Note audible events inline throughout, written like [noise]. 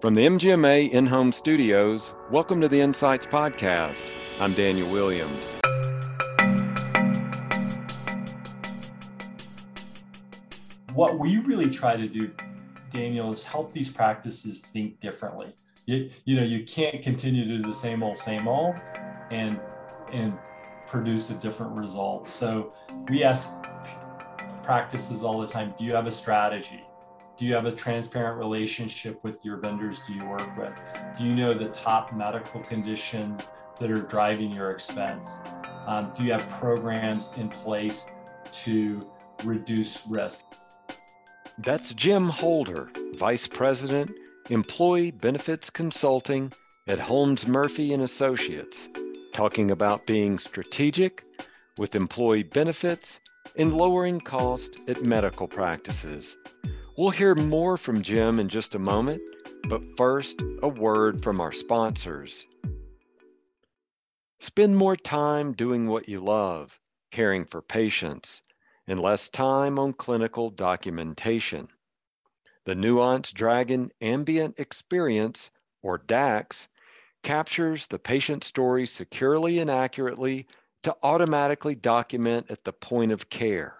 From the MGMA in home studios, welcome to the Insights Podcast. I'm Daniel Williams. What we really try to do, Daniel, is help these practices think differently. You, you know, you can't continue to do the same old, same old and and produce a different result. So we ask practices all the time, do you have a strategy? Do you have a transparent relationship with your vendors do you work with? Do you know the top medical conditions that are driving your expense? Um, do you have programs in place to reduce risk? That's Jim Holder, Vice President, Employee Benefits Consulting at Holmes Murphy and Associates, talking about being strategic with employee benefits and lowering cost at medical practices. We'll hear more from Jim in just a moment, but first, a word from our sponsors. Spend more time doing what you love, caring for patients, and less time on clinical documentation. The Nuance Dragon Ambient Experience, or DAX, captures the patient story securely and accurately to automatically document at the point of care.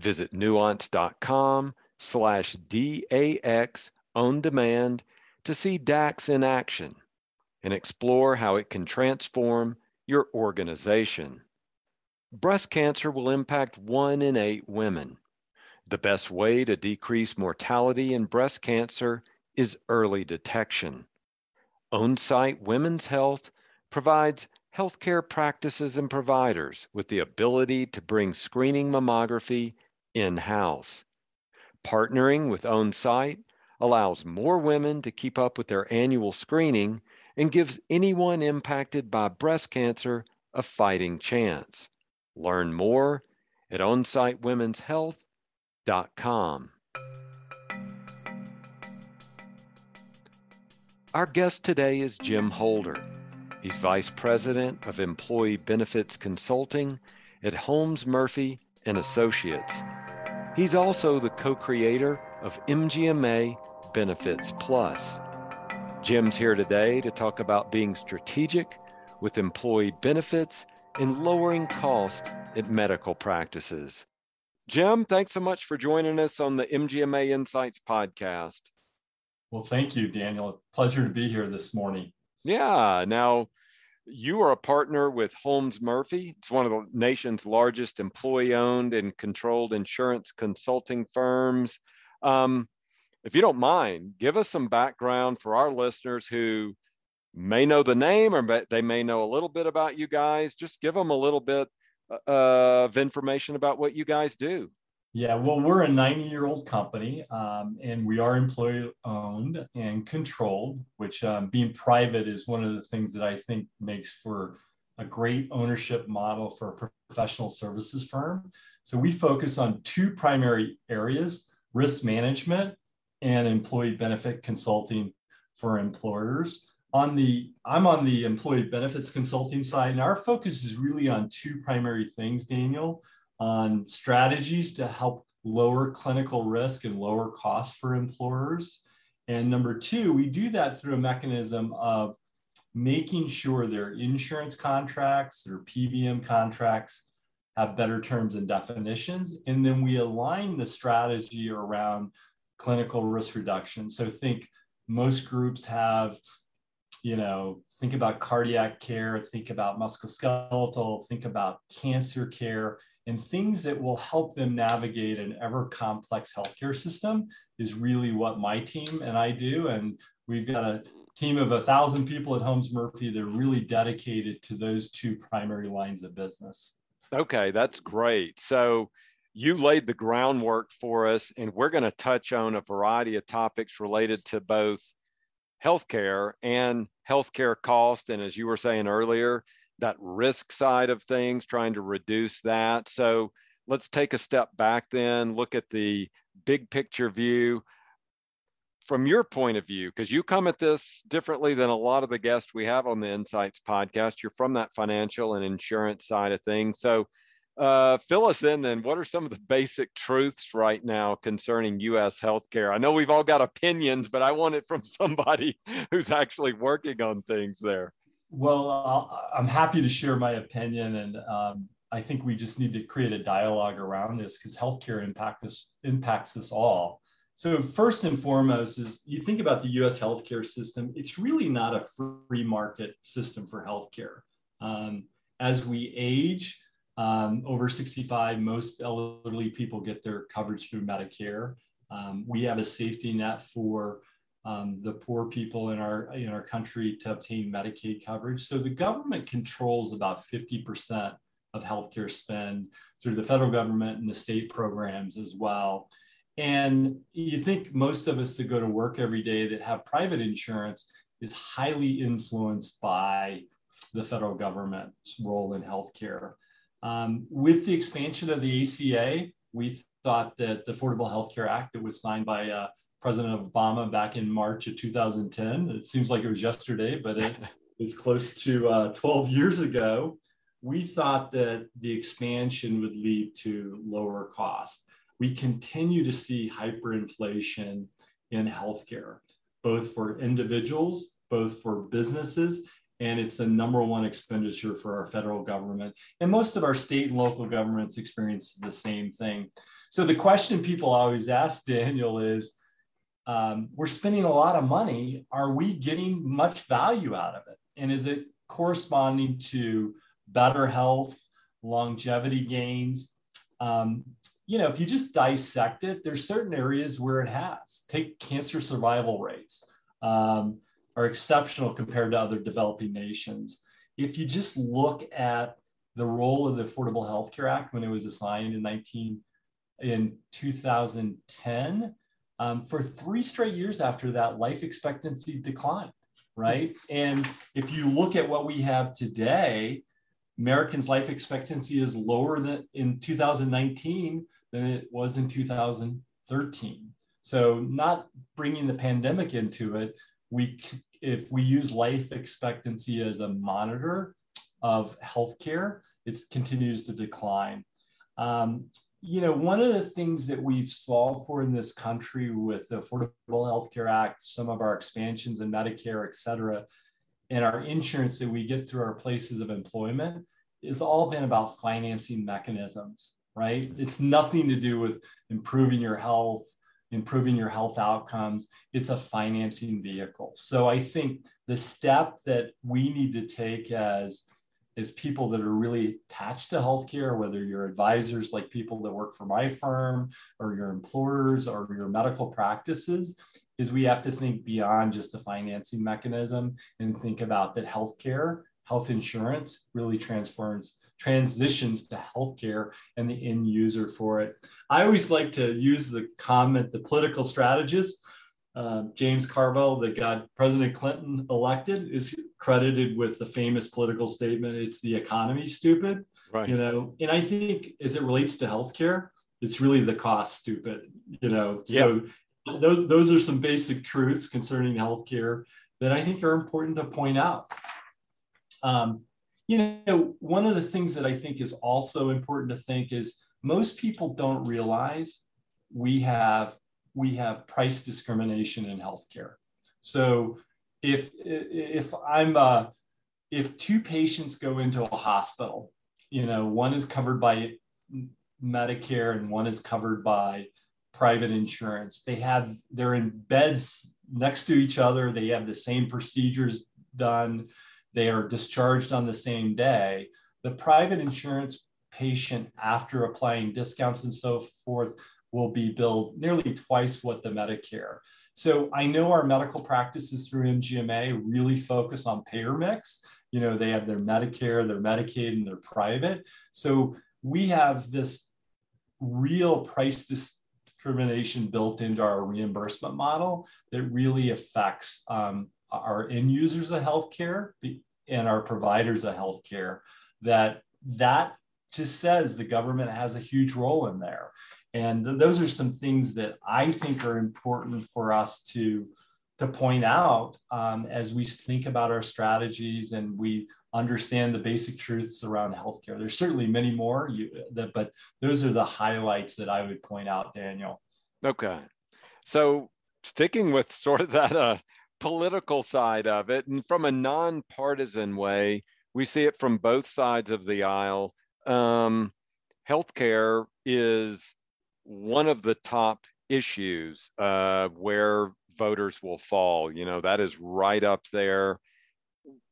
Visit nuance.com slash DAX on demand to see DAX in action and explore how it can transform your organization. Breast cancer will impact one in eight women. The best way to decrease mortality in breast cancer is early detection. OnSite Women's Health provides healthcare practices and providers with the ability to bring screening mammography in house. Partnering with OnSite allows more women to keep up with their annual screening and gives anyone impacted by breast cancer a fighting chance. Learn more at onsitewomen'shealth.com. Our guest today is Jim Holder. He's Vice President of Employee Benefits Consulting at Holmes Murphy and Associates. He's also the co creator of MGMA Benefits Plus. Jim's here today to talk about being strategic with employee benefits and lowering cost at medical practices. Jim, thanks so much for joining us on the MGMA Insights podcast. Well, thank you, Daniel. Pleasure to be here this morning. Yeah. Now, you are a partner with Holmes Murphy. It's one of the nation's largest employee owned and controlled insurance consulting firms. Um, if you don't mind, give us some background for our listeners who may know the name or they may know a little bit about you guys. Just give them a little bit uh, of information about what you guys do. Yeah, well, we're a 90 year old company um, and we are employee owned and controlled, which um, being private is one of the things that I think makes for a great ownership model for a professional services firm. So we focus on two primary areas risk management and employee benefit consulting for employers. On the, I'm on the employee benefits consulting side, and our focus is really on two primary things, Daniel on strategies to help lower clinical risk and lower costs for employers. And number two, we do that through a mechanism of making sure their insurance contracts, their PBM contracts have better terms and definitions. And then we align the strategy around clinical risk reduction. So think most groups have, you know, think about cardiac care, think about musculoskeletal, think about cancer care and things that will help them navigate an ever complex healthcare system is really what my team and I do. And we've got a team of a thousand people at Holmes Murphy that are really dedicated to those two primary lines of business. Okay, that's great. So you laid the groundwork for us, and we're going to touch on a variety of topics related to both healthcare and healthcare cost. And as you were saying earlier, that risk side of things, trying to reduce that. So let's take a step back then, look at the big picture view from your point of view, because you come at this differently than a lot of the guests we have on the Insights podcast. You're from that financial and insurance side of things. So uh, fill us in then. What are some of the basic truths right now concerning U.S. healthcare? I know we've all got opinions, but I want it from [laughs] somebody who's actually working on things there. Well, i am happy to share my opinion, and um, I think we just need to create a dialogue around this because healthcare impact impacts us all. So first and foremost is you think about the U.S. healthcare system. It's really not a free market system for healthcare. Um, as we age, um, over 65, most elderly people get their coverage through Medicare. Um, we have a safety net for um, the poor people in our in our country to obtain Medicaid coverage. So the government controls about 50% of healthcare spend through the federal government and the state programs as well. And you think most of us that go to work every day that have private insurance is highly influenced by the federal government's role in healthcare. Um, with the expansion of the ACA, we thought that the Affordable Health Care Act that was signed by uh, President Obama back in March of 2010, it seems like it was yesterday, but it [laughs] is close to uh, 12 years ago, we thought that the expansion would lead to lower costs. We continue to see hyperinflation in healthcare, both for individuals, both for businesses, and it's the number one expenditure for our federal government. And most of our state and local governments experience the same thing. So the question people always ask Daniel is, um, we're spending a lot of money. Are we getting much value out of it? And is it corresponding to better health, longevity gains? Um, you know, if you just dissect it, there's certain areas where it has. Take cancer survival rates. Um, are exceptional compared to other developing nations. If you just look at the role of the Affordable Health Care Act when it was assigned in 19 in 2010, um, for three straight years after that, life expectancy declined, right? And if you look at what we have today, Americans' life expectancy is lower than in 2019 than it was in 2013. So, not bringing the pandemic into it, we if we use life expectancy as a monitor of healthcare, it continues to decline. Um, you know, one of the things that we've solved for in this country with the Affordable Health Care Act, some of our expansions in Medicare, et cetera, and our insurance that we get through our places of employment is all been about financing mechanisms, right? Mm-hmm. It's nothing to do with improving your health, improving your health outcomes. It's a financing vehicle. So I think the step that we need to take as as people that are really attached to healthcare, whether you're advisors like people that work for my firm or your employers or your medical practices, is we have to think beyond just the financing mechanism and think about that healthcare, health insurance really transforms transitions to healthcare and the end user for it. I always like to use the comment, the political strategist, uh, James Carville, that got President Clinton elected, is credited with the famous political statement, it's the economy, stupid. Right. You know, and I think as it relates to healthcare, it's really the cost, stupid. You know, so those those are some basic truths concerning healthcare that I think are important to point out. Um, you know, one of the things that I think is also important to think is most people don't realize we have we have price discrimination in healthcare. So if if I'm uh, if two patients go into a hospital, you know, one is covered by Medicare and one is covered by private insurance. They have they're in beds next to each other. They have the same procedures done they are discharged on the same day. The private insurance patient, after applying discounts and so forth, will be billed nearly twice what the Medicare. So I know our medical practices through MGMA really focus on payer mix. You know, they have their Medicare, their Medicaid, and their private. So we have this real price discrimination built into our reimbursement model that really affects um, our end users of healthcare and our providers of healthcare that that just says the government has a huge role in there and those are some things that i think are important for us to to point out um, as we think about our strategies and we understand the basic truths around healthcare. There's certainly many more, you, but those are the highlights that I would point out, Daniel. Okay. So sticking with [laughs] sort of that uh, political side of it, and from a nonpartisan way, we see it from both sides of the aisle. Um, healthcare is one of the top issues uh, where voters will fall. You know, that is right up there.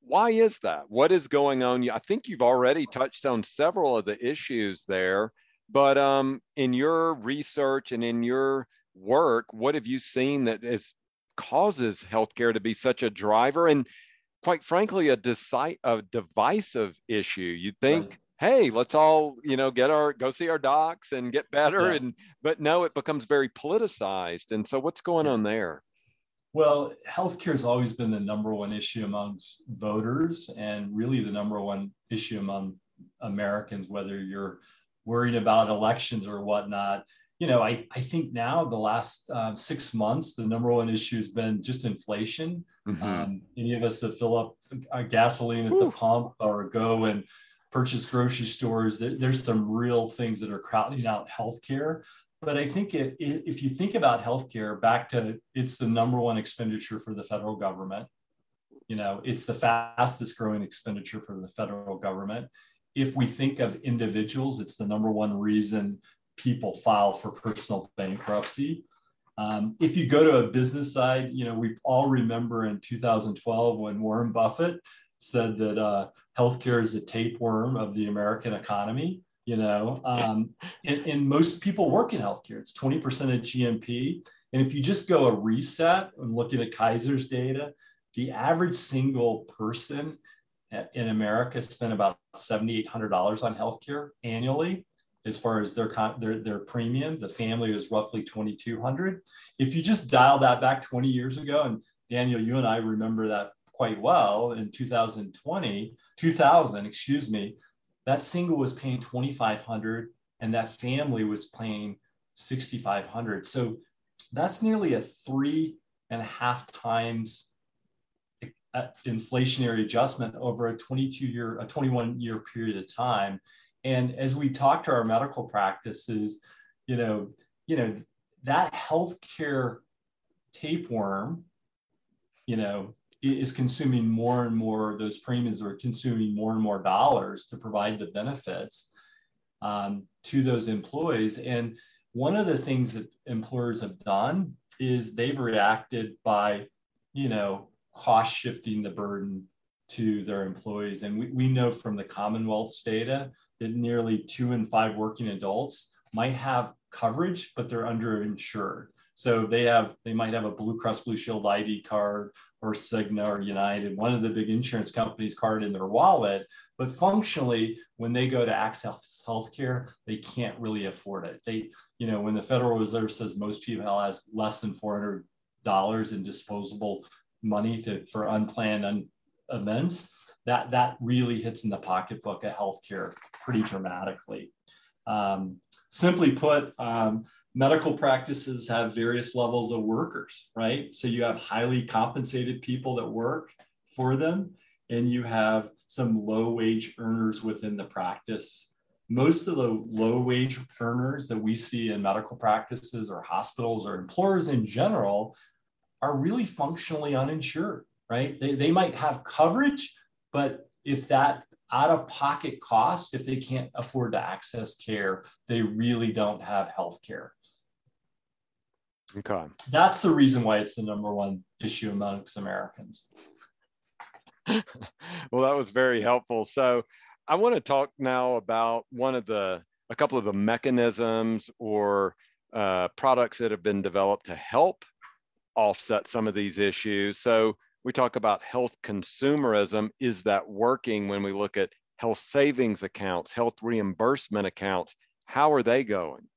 Why is that? What is going on? I think you've already touched on several of the issues there, but um, in your research and in your work, what have you seen that is causes healthcare to be such a driver and quite frankly a, deci- a divisive issue? You'd think, hey let's all you know get our go see our docs and get better yeah. and but no it becomes very politicized and so what's going on there well, healthcare has always been the number one issue amongst voters and really the number one issue among Americans, whether you're worried about elections or whatnot. You know, I, I think now the last um, six months, the number one issue has been just inflation. Mm-hmm. Um, any of us that fill up gasoline at Ooh. the pump or go and purchase grocery stores, there, there's some real things that are crowding out healthcare. But I think it, it, if you think about healthcare, back to it's the number one expenditure for the federal government. You know, it's the fastest growing expenditure for the federal government. If we think of individuals, it's the number one reason people file for personal bankruptcy. Um, if you go to a business side, you know, we all remember in 2012 when Warren Buffett said that uh, healthcare is the tapeworm of the American economy you know [laughs] um, and, and, most people work in healthcare. It's 20% of GDP and if you just go a reset and looking at kaiser's data the average single person in america spent about $7800 on healthcare annually as far as their, their, their premium. The family was roughly 2200 if you just dial that back 20 years ago and daniel you and i remember that quite well in 2020 2000 excuse me that single was paying 2500 and that family was paying 6500 so that's nearly a three and a half times uh, inflationary adjustment over a 22 year a 21 year period of time. And as we talk to our medical practices you know you know that healthcare tapeworm you know is consuming more and more, those premiums are consuming more and more dollars to provide the benefits um, to those employees. And one of the things that employers have done is they've reacted by, you know, cost shifting the burden to their employees. And we, we know from the Commonwealth's data that nearly two in five working adults might have coverage, but they're underinsured. So they have they might have a Blue Cross Blue Shield ID card or Cigna or United, one of the big insurance companies card in their wallet, but functionally when they go to access healthcare, they can't really afford it. They, you know, when the Federal Reserve says most people has less than $400 in disposable money to for unplanned un, events, that that really hits in the pocketbook of healthcare pretty dramatically. Um, simply put, um, medical practices have various levels of workers, right? So you have highly compensated people that work for them, and you have some low wage earners within the practice. Most of the low wage earners that we see in medical practices or hospitals or employers in general are really functionally uninsured, right? They, they might have coverage, but if that out of pocket costs, if they can't afford to access care, they really don't have health care. Okay. That's the reason why it's the number one issue amongst Americans. [laughs] well, that was very helpful. So I want to talk now about one of the, a couple of the mechanisms or uh, products that have been developed to help offset some of these issues. So we talk about health consumerism. Is that working when we look at health savings accounts, health reimbursement accounts? How are they going?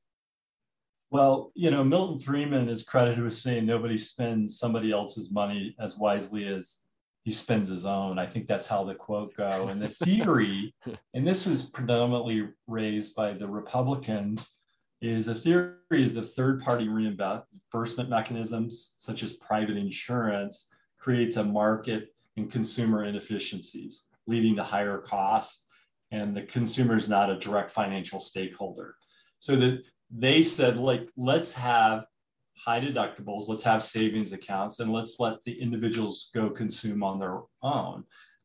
Well, you know, Milton Friedman is credited with saying nobody spends somebody else's money as wisely as he spends his own. I think that's how the quote go. And the theory, [laughs] and this was predominantly raised by the Republicans, is a theory is the third party reimbursement mechanisms, such as private insurance, creates a market and consumer inefficiencies, leading to higher costs. And the consumer is not a direct financial stakeholder. So that they said, like, let's have high deductibles, let's have savings accounts, and let's let the individuals go consume on their own.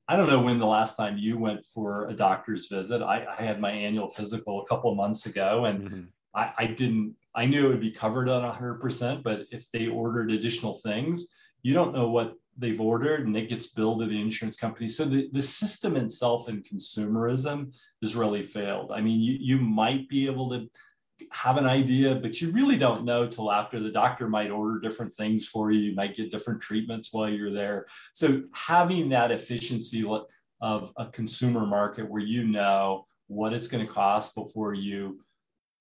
I don't know when the last time you went for a doctor's visit. I, I had my annual physical a couple of months ago, and mm-hmm. I, I, didn't. I knew it would be covered on 100%, but if they ordered additional things, you don't know what they've ordered, and it gets billed to the insurance company. So the, the system itself and consumerism has really failed. I mean, you, you might be able to have an idea, but you really don't know till after the doctor might order different things for you. You might get different treatments while you're there. So having that efficiency of a consumer market where you know what it's going to cost before you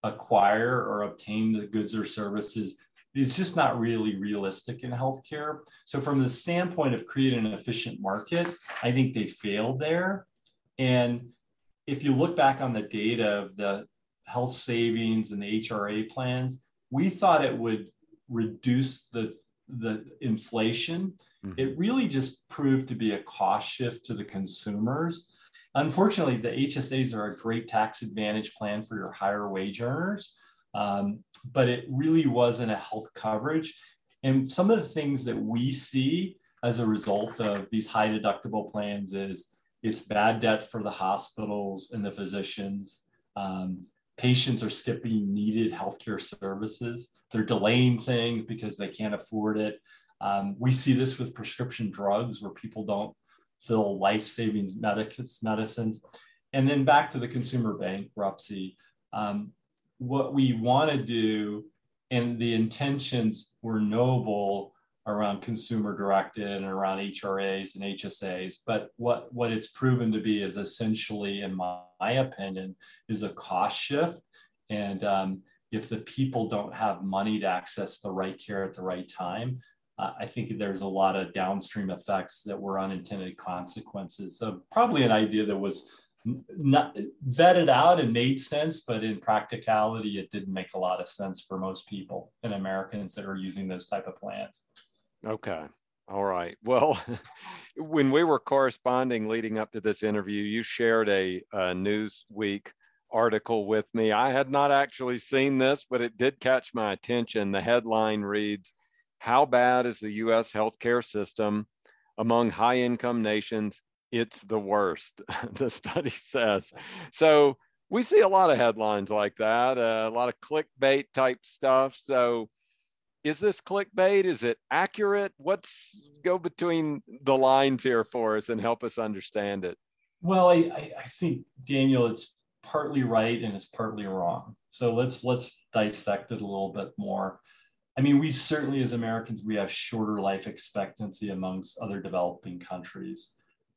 acquire or obtain the goods or services is just not really realistic in healthcare. So from the standpoint of creating an efficient market, I think they failed there. And if you look back on the data of the health savings and the HRA plans, we thought it would reduce the, the inflation. Mm-hmm. It really just proved to be a cost shift to the consumers. Unfortunately, the HSAs are a great tax advantage plan for your higher wage earners, um, but it really wasn't a health coverage. And some of the things that we see as a result of these high deductible plans is it's bad debt for the hospitals and the physicians. Um, patients are skipping needed healthcare services. They're delaying things because they can't afford it. Um, we see this with prescription drugs where people don't fill life-saving medicines. And then back to the consumer bankruptcy. Um, what we want to do, and the intentions were noble around consumer directed and around HRAs and HSAs. But what, what it's proven to be is essentially, in my, my opinion, is a cost shift. And um, if the people don't have money to access the right care at the right time, uh, I think there's a lot of downstream effects that were unintended consequences of probably an idea that was not vetted out and made sense, but in practicality, it didn't make a lot of sense for most people and Americans that are using those type of plans. Okay. All right. Well, [laughs] when we were corresponding leading up to this interview, you shared a, a Newsweek article with me. I had not actually seen this, but it did catch my attention. The headline reads How bad is the US healthcare system? Among high income nations, it's the worst, [laughs] the study says. So we see a lot of headlines like that, uh, a lot of clickbait type stuff. So is this clickbait? Is it accurate? What's go between the lines here for us and help us understand it? Well, I, I think Daniel, it's partly right and it's partly wrong. So let's let's dissect it a little bit more. I mean, we certainly as Americans we have shorter life expectancy amongst other developing countries.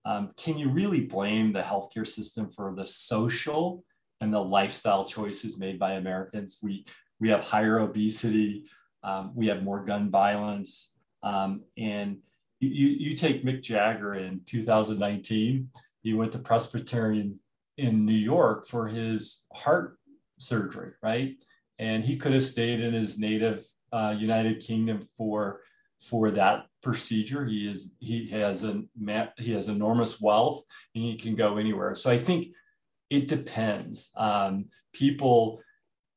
Um, can you really blame the healthcare system for the social and the lifestyle choices made by Americans? We we have higher obesity, um, we have more gun violence. Um, and you, you take Mick Jagger in 2019, he went to Presbyterian in New York for his heart surgery, right? And he could have stayed in his native uh, United Kingdom for for that procedure. He is he has a he has enormous wealth and he can go anywhere. So I think it depends. Um, people,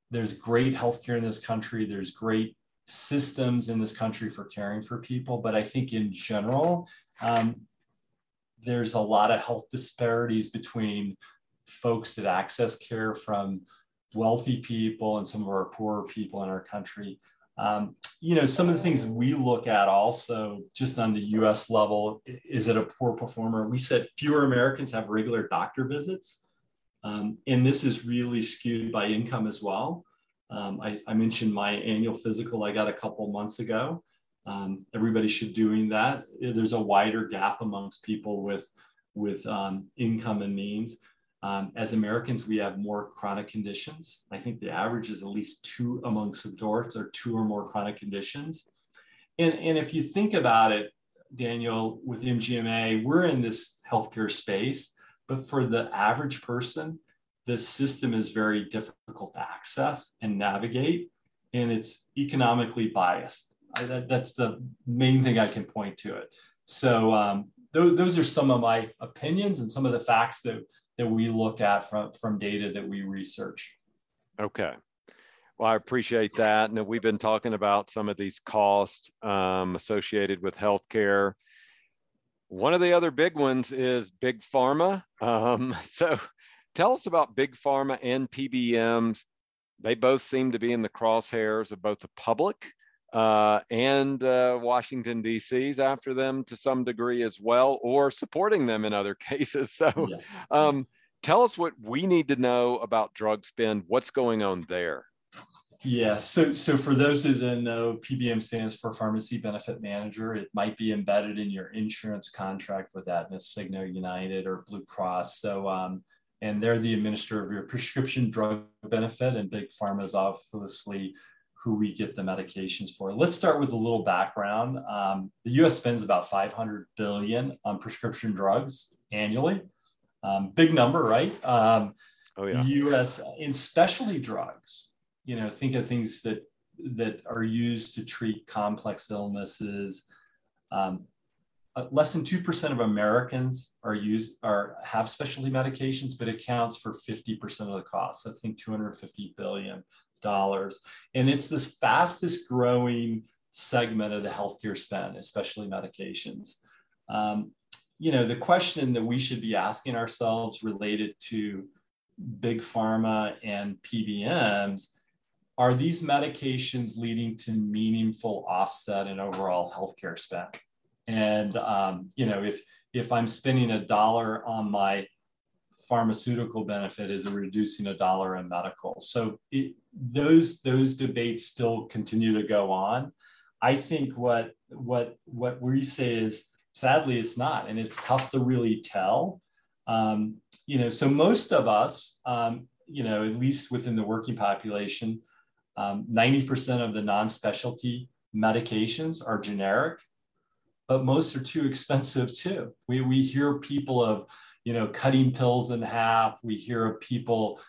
there's great healthcare in this country. There's great systems in this country for caring for people, but I think in general, um, there's a lot of health disparities between folks that access care from wealthy people and some of our poorer people in our country. Um, you know, some of the things we look at also just on the US level, is it a poor performer? We said fewer Americans have regular doctor visits. Um, and this is really skewed by income as well. Um, I, I, mentioned my annual physical I got a couple months ago. Um, everybody should doing that. There's a wider gap amongst people with with um, income and means. Um, as Americans, we have more chronic conditions. I think the average is at least two amongst adults or two or more chronic conditions. And, and if you think about it, Daniel, with MGMA, we're in this healthcare space, but for the average person, the system is very difficult to access and navigate, and it's economically biased. I, that, that's the main thing I can point to it. So um, th- those are some of my opinions and some of the facts that that we look at from from data that we research. Okay. Well, I appreciate that. And we've been talking about some of these costs um, associated with healthcare. One of the other big ones is big pharma. Um, [laughs] so tell us about big pharma and PBMs. They both seem to be in the crosshairs of both the public uh, and uh, Washington, D.C.'s after them to some degree as well, or supporting them in other [laughs] cases. So yeah. um, tell us what we need to know about drug spend, what's going on there. Yeah, so so for those who don't know, PBM stands for Pharmacy Benefit Manager. It might be embedded in your insurance contract with Aetna, Cigna, United, or Blue Cross. So um, and they're the administrator of your prescription drug benefit, and Big Pharma is obviously who we get the medications for. Let's start with a little background. Um, the U.S. spends about 500 billion on prescription drugs annually. Um, big number, right? Um, oh yeah. The U.S. in specialty drugs. You know, think of things that that are used to treat complex illnesses. Um, uh, less than 2% of Americans are used are have specialty medications, but it accounts for 50% of the cost. I think 250 billion dollars. And it's this fastest growing segment of the healthcare spend, especially medications. Um, you know, the question that we should be asking ourselves related to big pharma and PBMs are these medications leading to meaningful offset in overall healthcare spend? And um, you know, if if I'm spending a dollar on my pharmaceutical benefit, is it reducing a dollar in medical? So it, those those debates still continue to go on. I think what what what we say is sadly it's not, and it's tough to really tell. Um, you know, so most of us, um, you know, at least within the working population, um, 90% of the non-specialty medications are generic but most are too expensive too. We, we hear people of, you know, cutting pills in half. We hear of people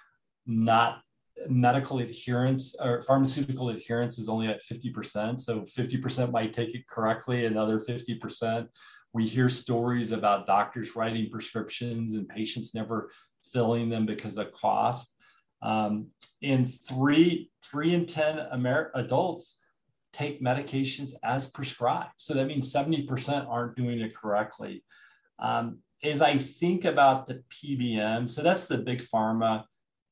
not medical adherence or pharmaceutical adherence is only at 50%. So 50% might take it correctly, another 50%. We hear stories about doctors writing prescriptions and patients never filling them because of cost. Um, and three, three in 10 Amer- adults take medications as prescribed. So that means 70% aren't doing it correctly. Um, as I think about the PBM, so that's the big pharma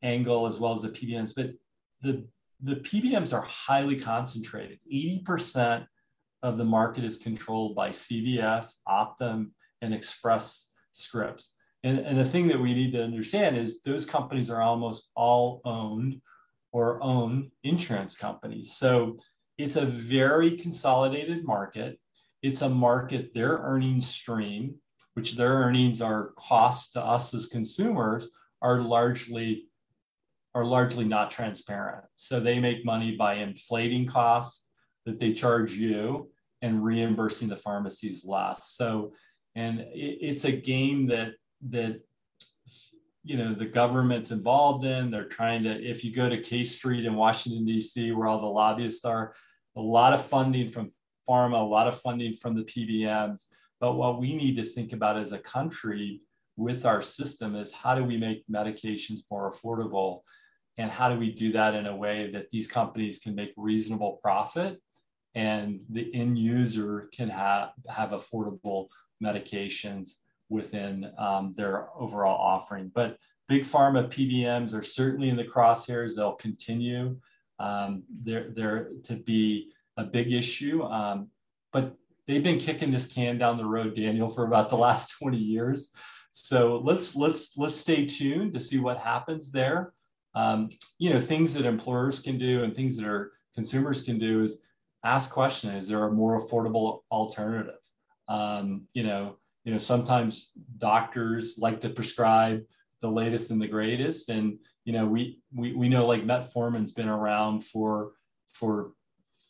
angle as well as the PBMs, but the, the PBMs are highly concentrated. 80% of the market is controlled by CVS, Optum, and Express Scripts. And, and the thing that we need to understand is those companies are almost all owned or own insurance companies. So it's a very consolidated market. It's a market, their earnings stream, which their earnings are cost to us as consumers, are largely are largely not transparent. So they make money by inflating costs that they charge you and reimbursing the pharmacies less. So, and it, it's a game that that you know the government's involved in. They're trying to. If you go to K Street in Washington D.C., where all the lobbyists are, a lot of funding from pharma, a lot of funding from the PBMs. But what we need to think about as a country with our system is how do we make medications more affordable? And how do we do that in a way that these companies can make reasonable profit and the end user can have, have affordable medications within um, their overall offering. But big pharma PBMs are certainly in the crosshairs. They'll continue um, they're, they're to be a big issue. Um, but they've been kicking this can down the road, Daniel, for about the last [laughs] 20 years. So let's let's let's stay tuned to see what happens there. Um, you know, things that employers can do and things that our consumers can do is ask question: Is there a more affordable alternative? Um, you know, you know, sometimes doctors like to prescribe the latest and the greatest, and you know, we we, we know like metformin's been around for for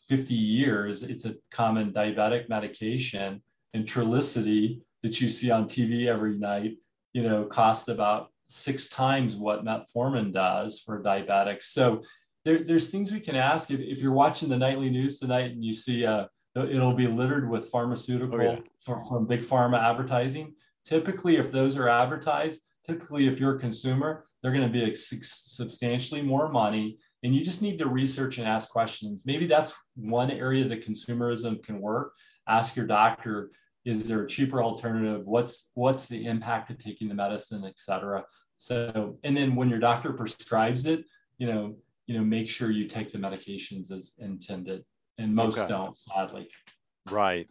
50 years. It's a common diabetic medication, and Trulicity that you see on TV every night, you know, costs about six times what metformin does for diabetics. So there, there's things we can ask. If, if you're watching the nightly news tonight and you see uh, it'll be littered with pharmaceutical oh, yeah. from, from big pharma advertising. Typically, if those are advertised, typically if you're a consumer, they're going to be substantially more money and you just need to research and ask questions. Maybe that's one area that consumerism can work. Ask your doctor is there a cheaper alternative? What's what's the impact of taking the medicine et cetera? So and then when your doctor prescribes it you know you know make sure you take the medications as intended and most okay. don't sadly. Right.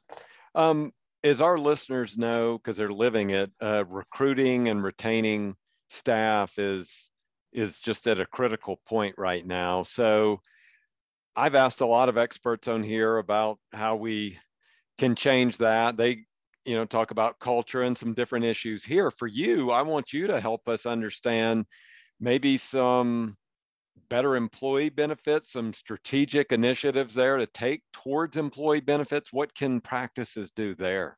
Um, as our listeners know because they're living it uh, recruiting and retaining staff is is just at a critical point right now. So I've asked a lot of experts on here about how we can change that. They, you know, talk about culture and some different issues here. For you, I want you to help us understand maybe some better employee benefits, some strategic initiatives there to take towards employee benefits. What can practices do there?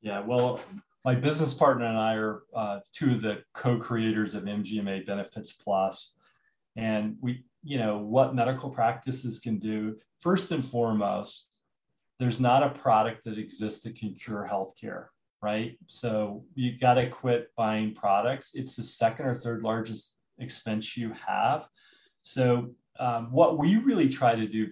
Yeah, well, my business partner and I are uh, two of the co-creators of MGMA Benefits Plus, and we, you know, what medical practices can do. First and foremost, there's not a product that exists that can cure healthcare, right? So you got to quit buying products. It's the second or third largest expense you have. So um, what we really try to do,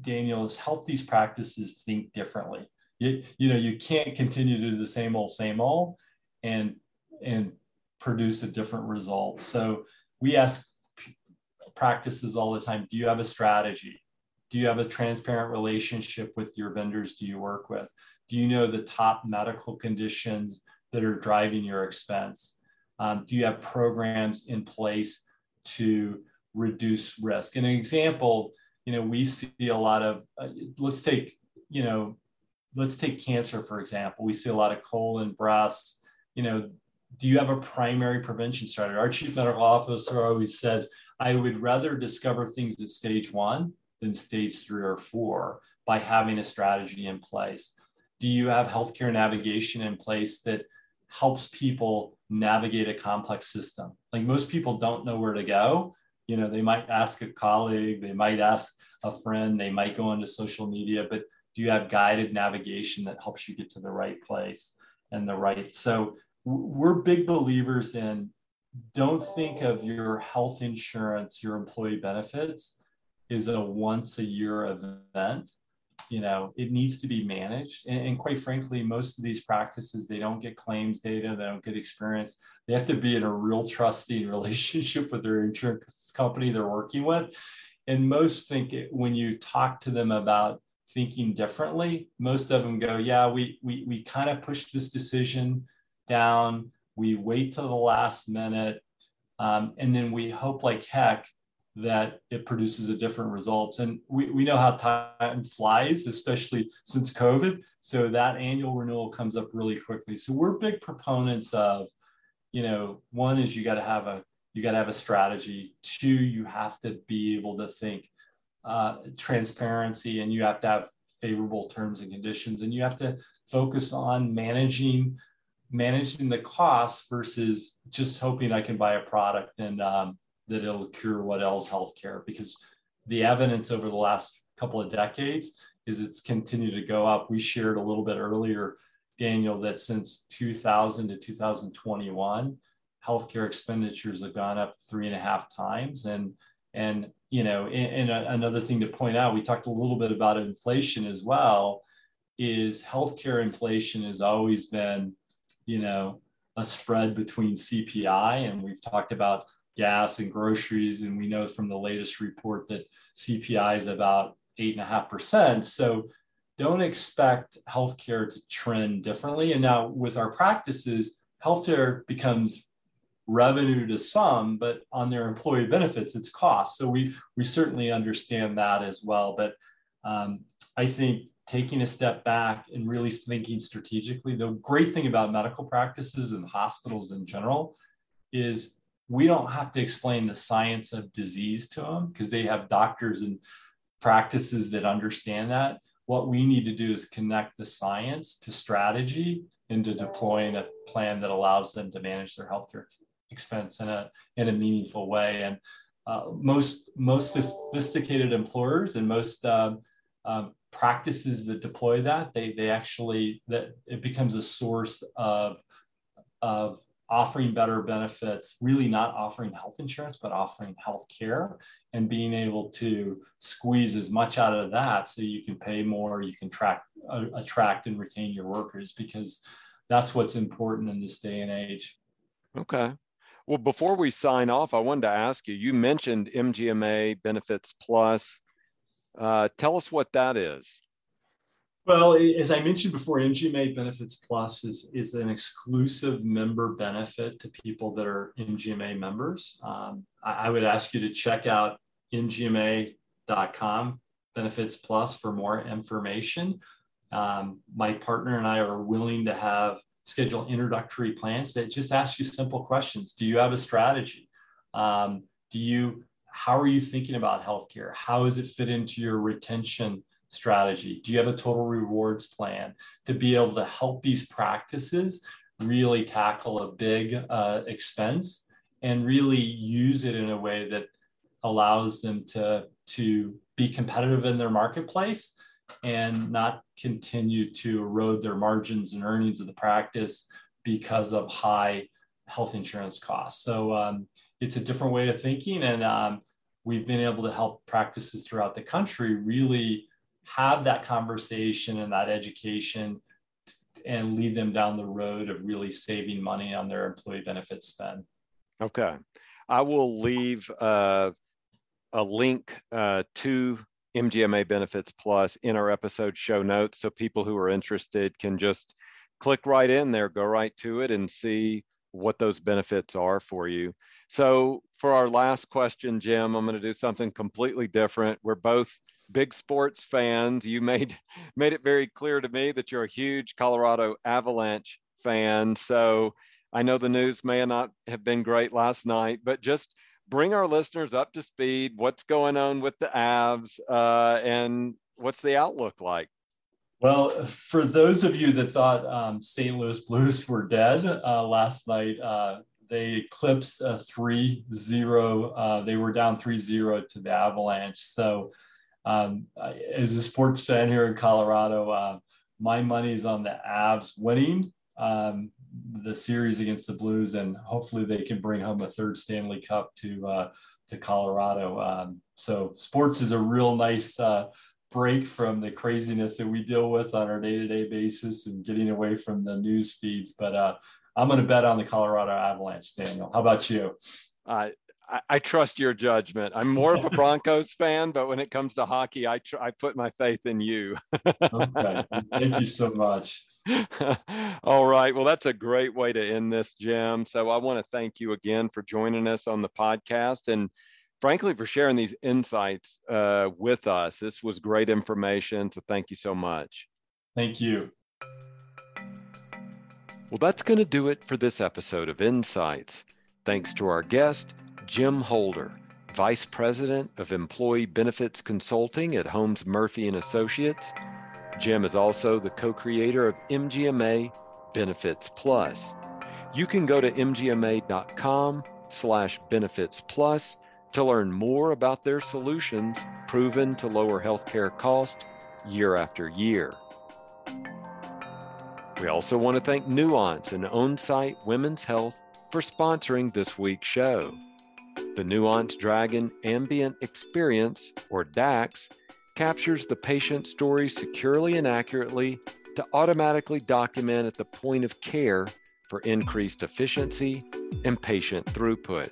Daniel, is help these practices think differently. You, you know you can't continue to do the same old same old and and produce a different result. So we ask practices all the time do you have a strategy? Do you have a transparent relationship with your vendors do you work with? Do you know the top medical conditions that are driving your expense? Um, do you have programs in place to reduce risk and an example you know we see a lot of uh, let's take you know let's take cancer, for example. We see a lot of colon, breast, you know, do you have a primary prevention strategy? Our chief medical officer always says, I would rather discover things at stage one than stage three or four by having a strategy in place. Do you have healthcare navigation in place that helps people navigate a complex system? Like most people don't know where to go. You know, they might ask a colleague, they might ask a friend, they might go onto social media, but do you have guided navigation that helps you get to the right place and the right so we're big believers in don't think of your health insurance your employee benefits is a once a year event you know it needs to be managed and, and, quite frankly most of these practices they don't get claims data they don't get experience they have to be in a real trusting [laughs] relationship with their insurance company they're working with and most think it, when you talk to them about thinking differently. Most of them go, yeah, we we we kind of push this decision down. We wait till the last minute, um, and then we hope like heck that it produces a different results. And we, we know how time flies, especially since COVID. So that annual renewal comes up really quickly. So we're big proponents of, you know, one is you got to have a you got to have a strategy. Two, you have to be able to think uh, transparency and you have to have favorable terms and conditions and you have to focus on managing managing the costs versus just hoping I can buy a product and um, that it'll cure what else healthcare because the evidence over the last couple of decades is it's continued to go up. We shared a little bit earlier, Daniel, that since 2000 to 2021, healthcare expenditures have gone up three and a half times. And and you know, and, and another thing to point out, we talked a little bit about inflation as well. Is healthcare inflation has always been, you know, a spread between CPI, and we've talked about gas and groceries, and we know from the latest report that CPI is about eight and a half percent. So don't expect healthcare to trend differently. And now with our practices, healthcare becomes revenue to some, but on their employee benefits, it's cost. So we we certainly understand that as well. But um, I think taking a step back and really thinking strategically, the great thing about medical practices and hospitals in general is we don't have to explain the science of disease to them because they have doctors and practices that understand that. What we need to do is connect the science to strategy into deploying a plan that allows them to manage their healthcare expense in a in a meaningful way. And uh, most most sophisticated employers and most um, um, practices that deploy that they they actually that it becomes a source of of offering better benefits, really not offering health insurance, but offering health care and being able to squeeze as much out of that so you can pay more, you can track, uh, attract and retain your workers because that's what's important in this day and age. Okay. Well, before we sign off, I wanted to ask you, you mentioned MGMA Benefits Plus. Uh, tell us what that is. Well, as I mentioned before, MGMA Benefits Plus is, is an exclusive member benefit to people that are MGMA members. Um, I, I, would ask you to check out mgma.com benefits plus for more information. Um, my partner and I are willing to have schedule introductory plans that just ask you simple questions. Do you have a strategy? Um, do you, how are you thinking about healthcare? How does it fit into your retention strategy? Do you have a total rewards plan to be able to help these practices really tackle a big uh, expense and really use it in a way that allows them to, to be competitive in their marketplace and not continue to erode their margins and earnings of the practice because of high health insurance costs. So um, it's a different way of thinking. And um, we've been able to help practices throughout the country really have that conversation and that education and lead them down the road of really saving money on their employee benefit spend. Okay. I will leave uh, a link uh, to MGMA Benefits Plus in our episode show notes so people who are interested can just click right in there, go right to it, and see what those benefits are for you. So, for our last question, Jim, I'm going to do something completely different. We're both big sports fans. You made [laughs] made it very clear to me that you're a huge Colorado Avalanche fan. So, I know the news may not have been great last night, but just bring our listeners up to speed. What's going on with the Avs, uh, and what's the outlook like? Well, for those of you that thought um, St. Louis Blues [laughs] were dead uh, last night, uh, they eclipsed a 3 0. Uh, they were down 3 0 to the Avalanche. So, um, as a sports fan here in Colorado, uh, my money is on the Avs winning. Um, the series against the Blues, and hopefully they can bring home a third Stanley Cup to uh, to Colorado. Um, so sports is a real nice uh, break from the craziness that we deal with on our day to day basis and getting away from the news feeds. But uh, I'm going to bet on the Colorado Avalanche, Daniel. How about you? I, I trust your judgment. I'm more of a [laughs] Broncos fan, but when it comes to hockey, I tr- I put my faith in you. okay, thank you so much. [laughs] All right. Well, that's a great way to end this, Jim. So I want to thank you again for joining us on the podcast and frankly for sharing these insights uh, with us. This was great information. So thank you so much. Thank you. Well, that's going to do it for this episode of Insights. Thanks to our guest, Jim Holder, Vice President of Employee Benefits Consulting at Holmes Murphy and Associates Jim is also the co-creator of MGMA Benefits Plus. You can go to mgma.com slash benefits plus to learn more about their solutions proven to lower healthcare cost year after year. We also want to thank Nuance and OnSite Women's Health for sponsoring this week's show. The Nuance Dragon Ambient Experience, or DAX, captures the patient story securely and accurately to automatically document at the point of care for increased efficiency and patient throughput.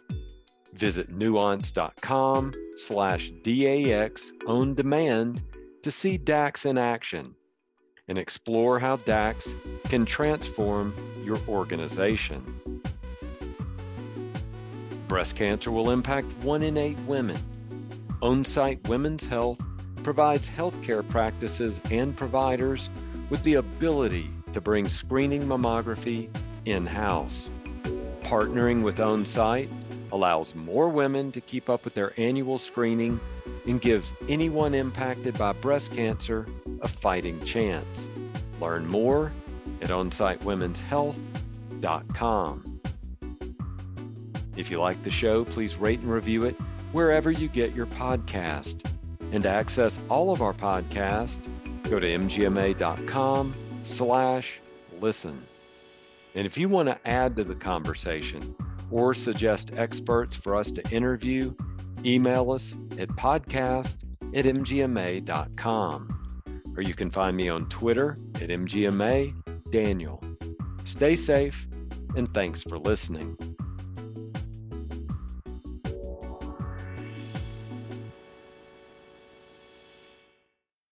Visit nuance.com slash DAX on demand to see DAX in action and explore how DAX can transform your organization. Breast cancer will impact one in eight women. OnSite Women's Health provides healthcare practices and providers with the ability to bring screening mammography in house. Partnering with OnSite allows more women to keep up with their annual screening and gives anyone impacted by breast cancer a fighting chance. Learn more at onsitewomenshealth.com. If you like the show, please rate and review it wherever you get your podcast. And to access all of our podcasts, go to mgma.com slash listen. And if you want to add to the conversation or suggest experts for us to interview, email us at podcast at mgma.com. Or you can find me on Twitter at mgma daniel. Stay safe and thanks for listening.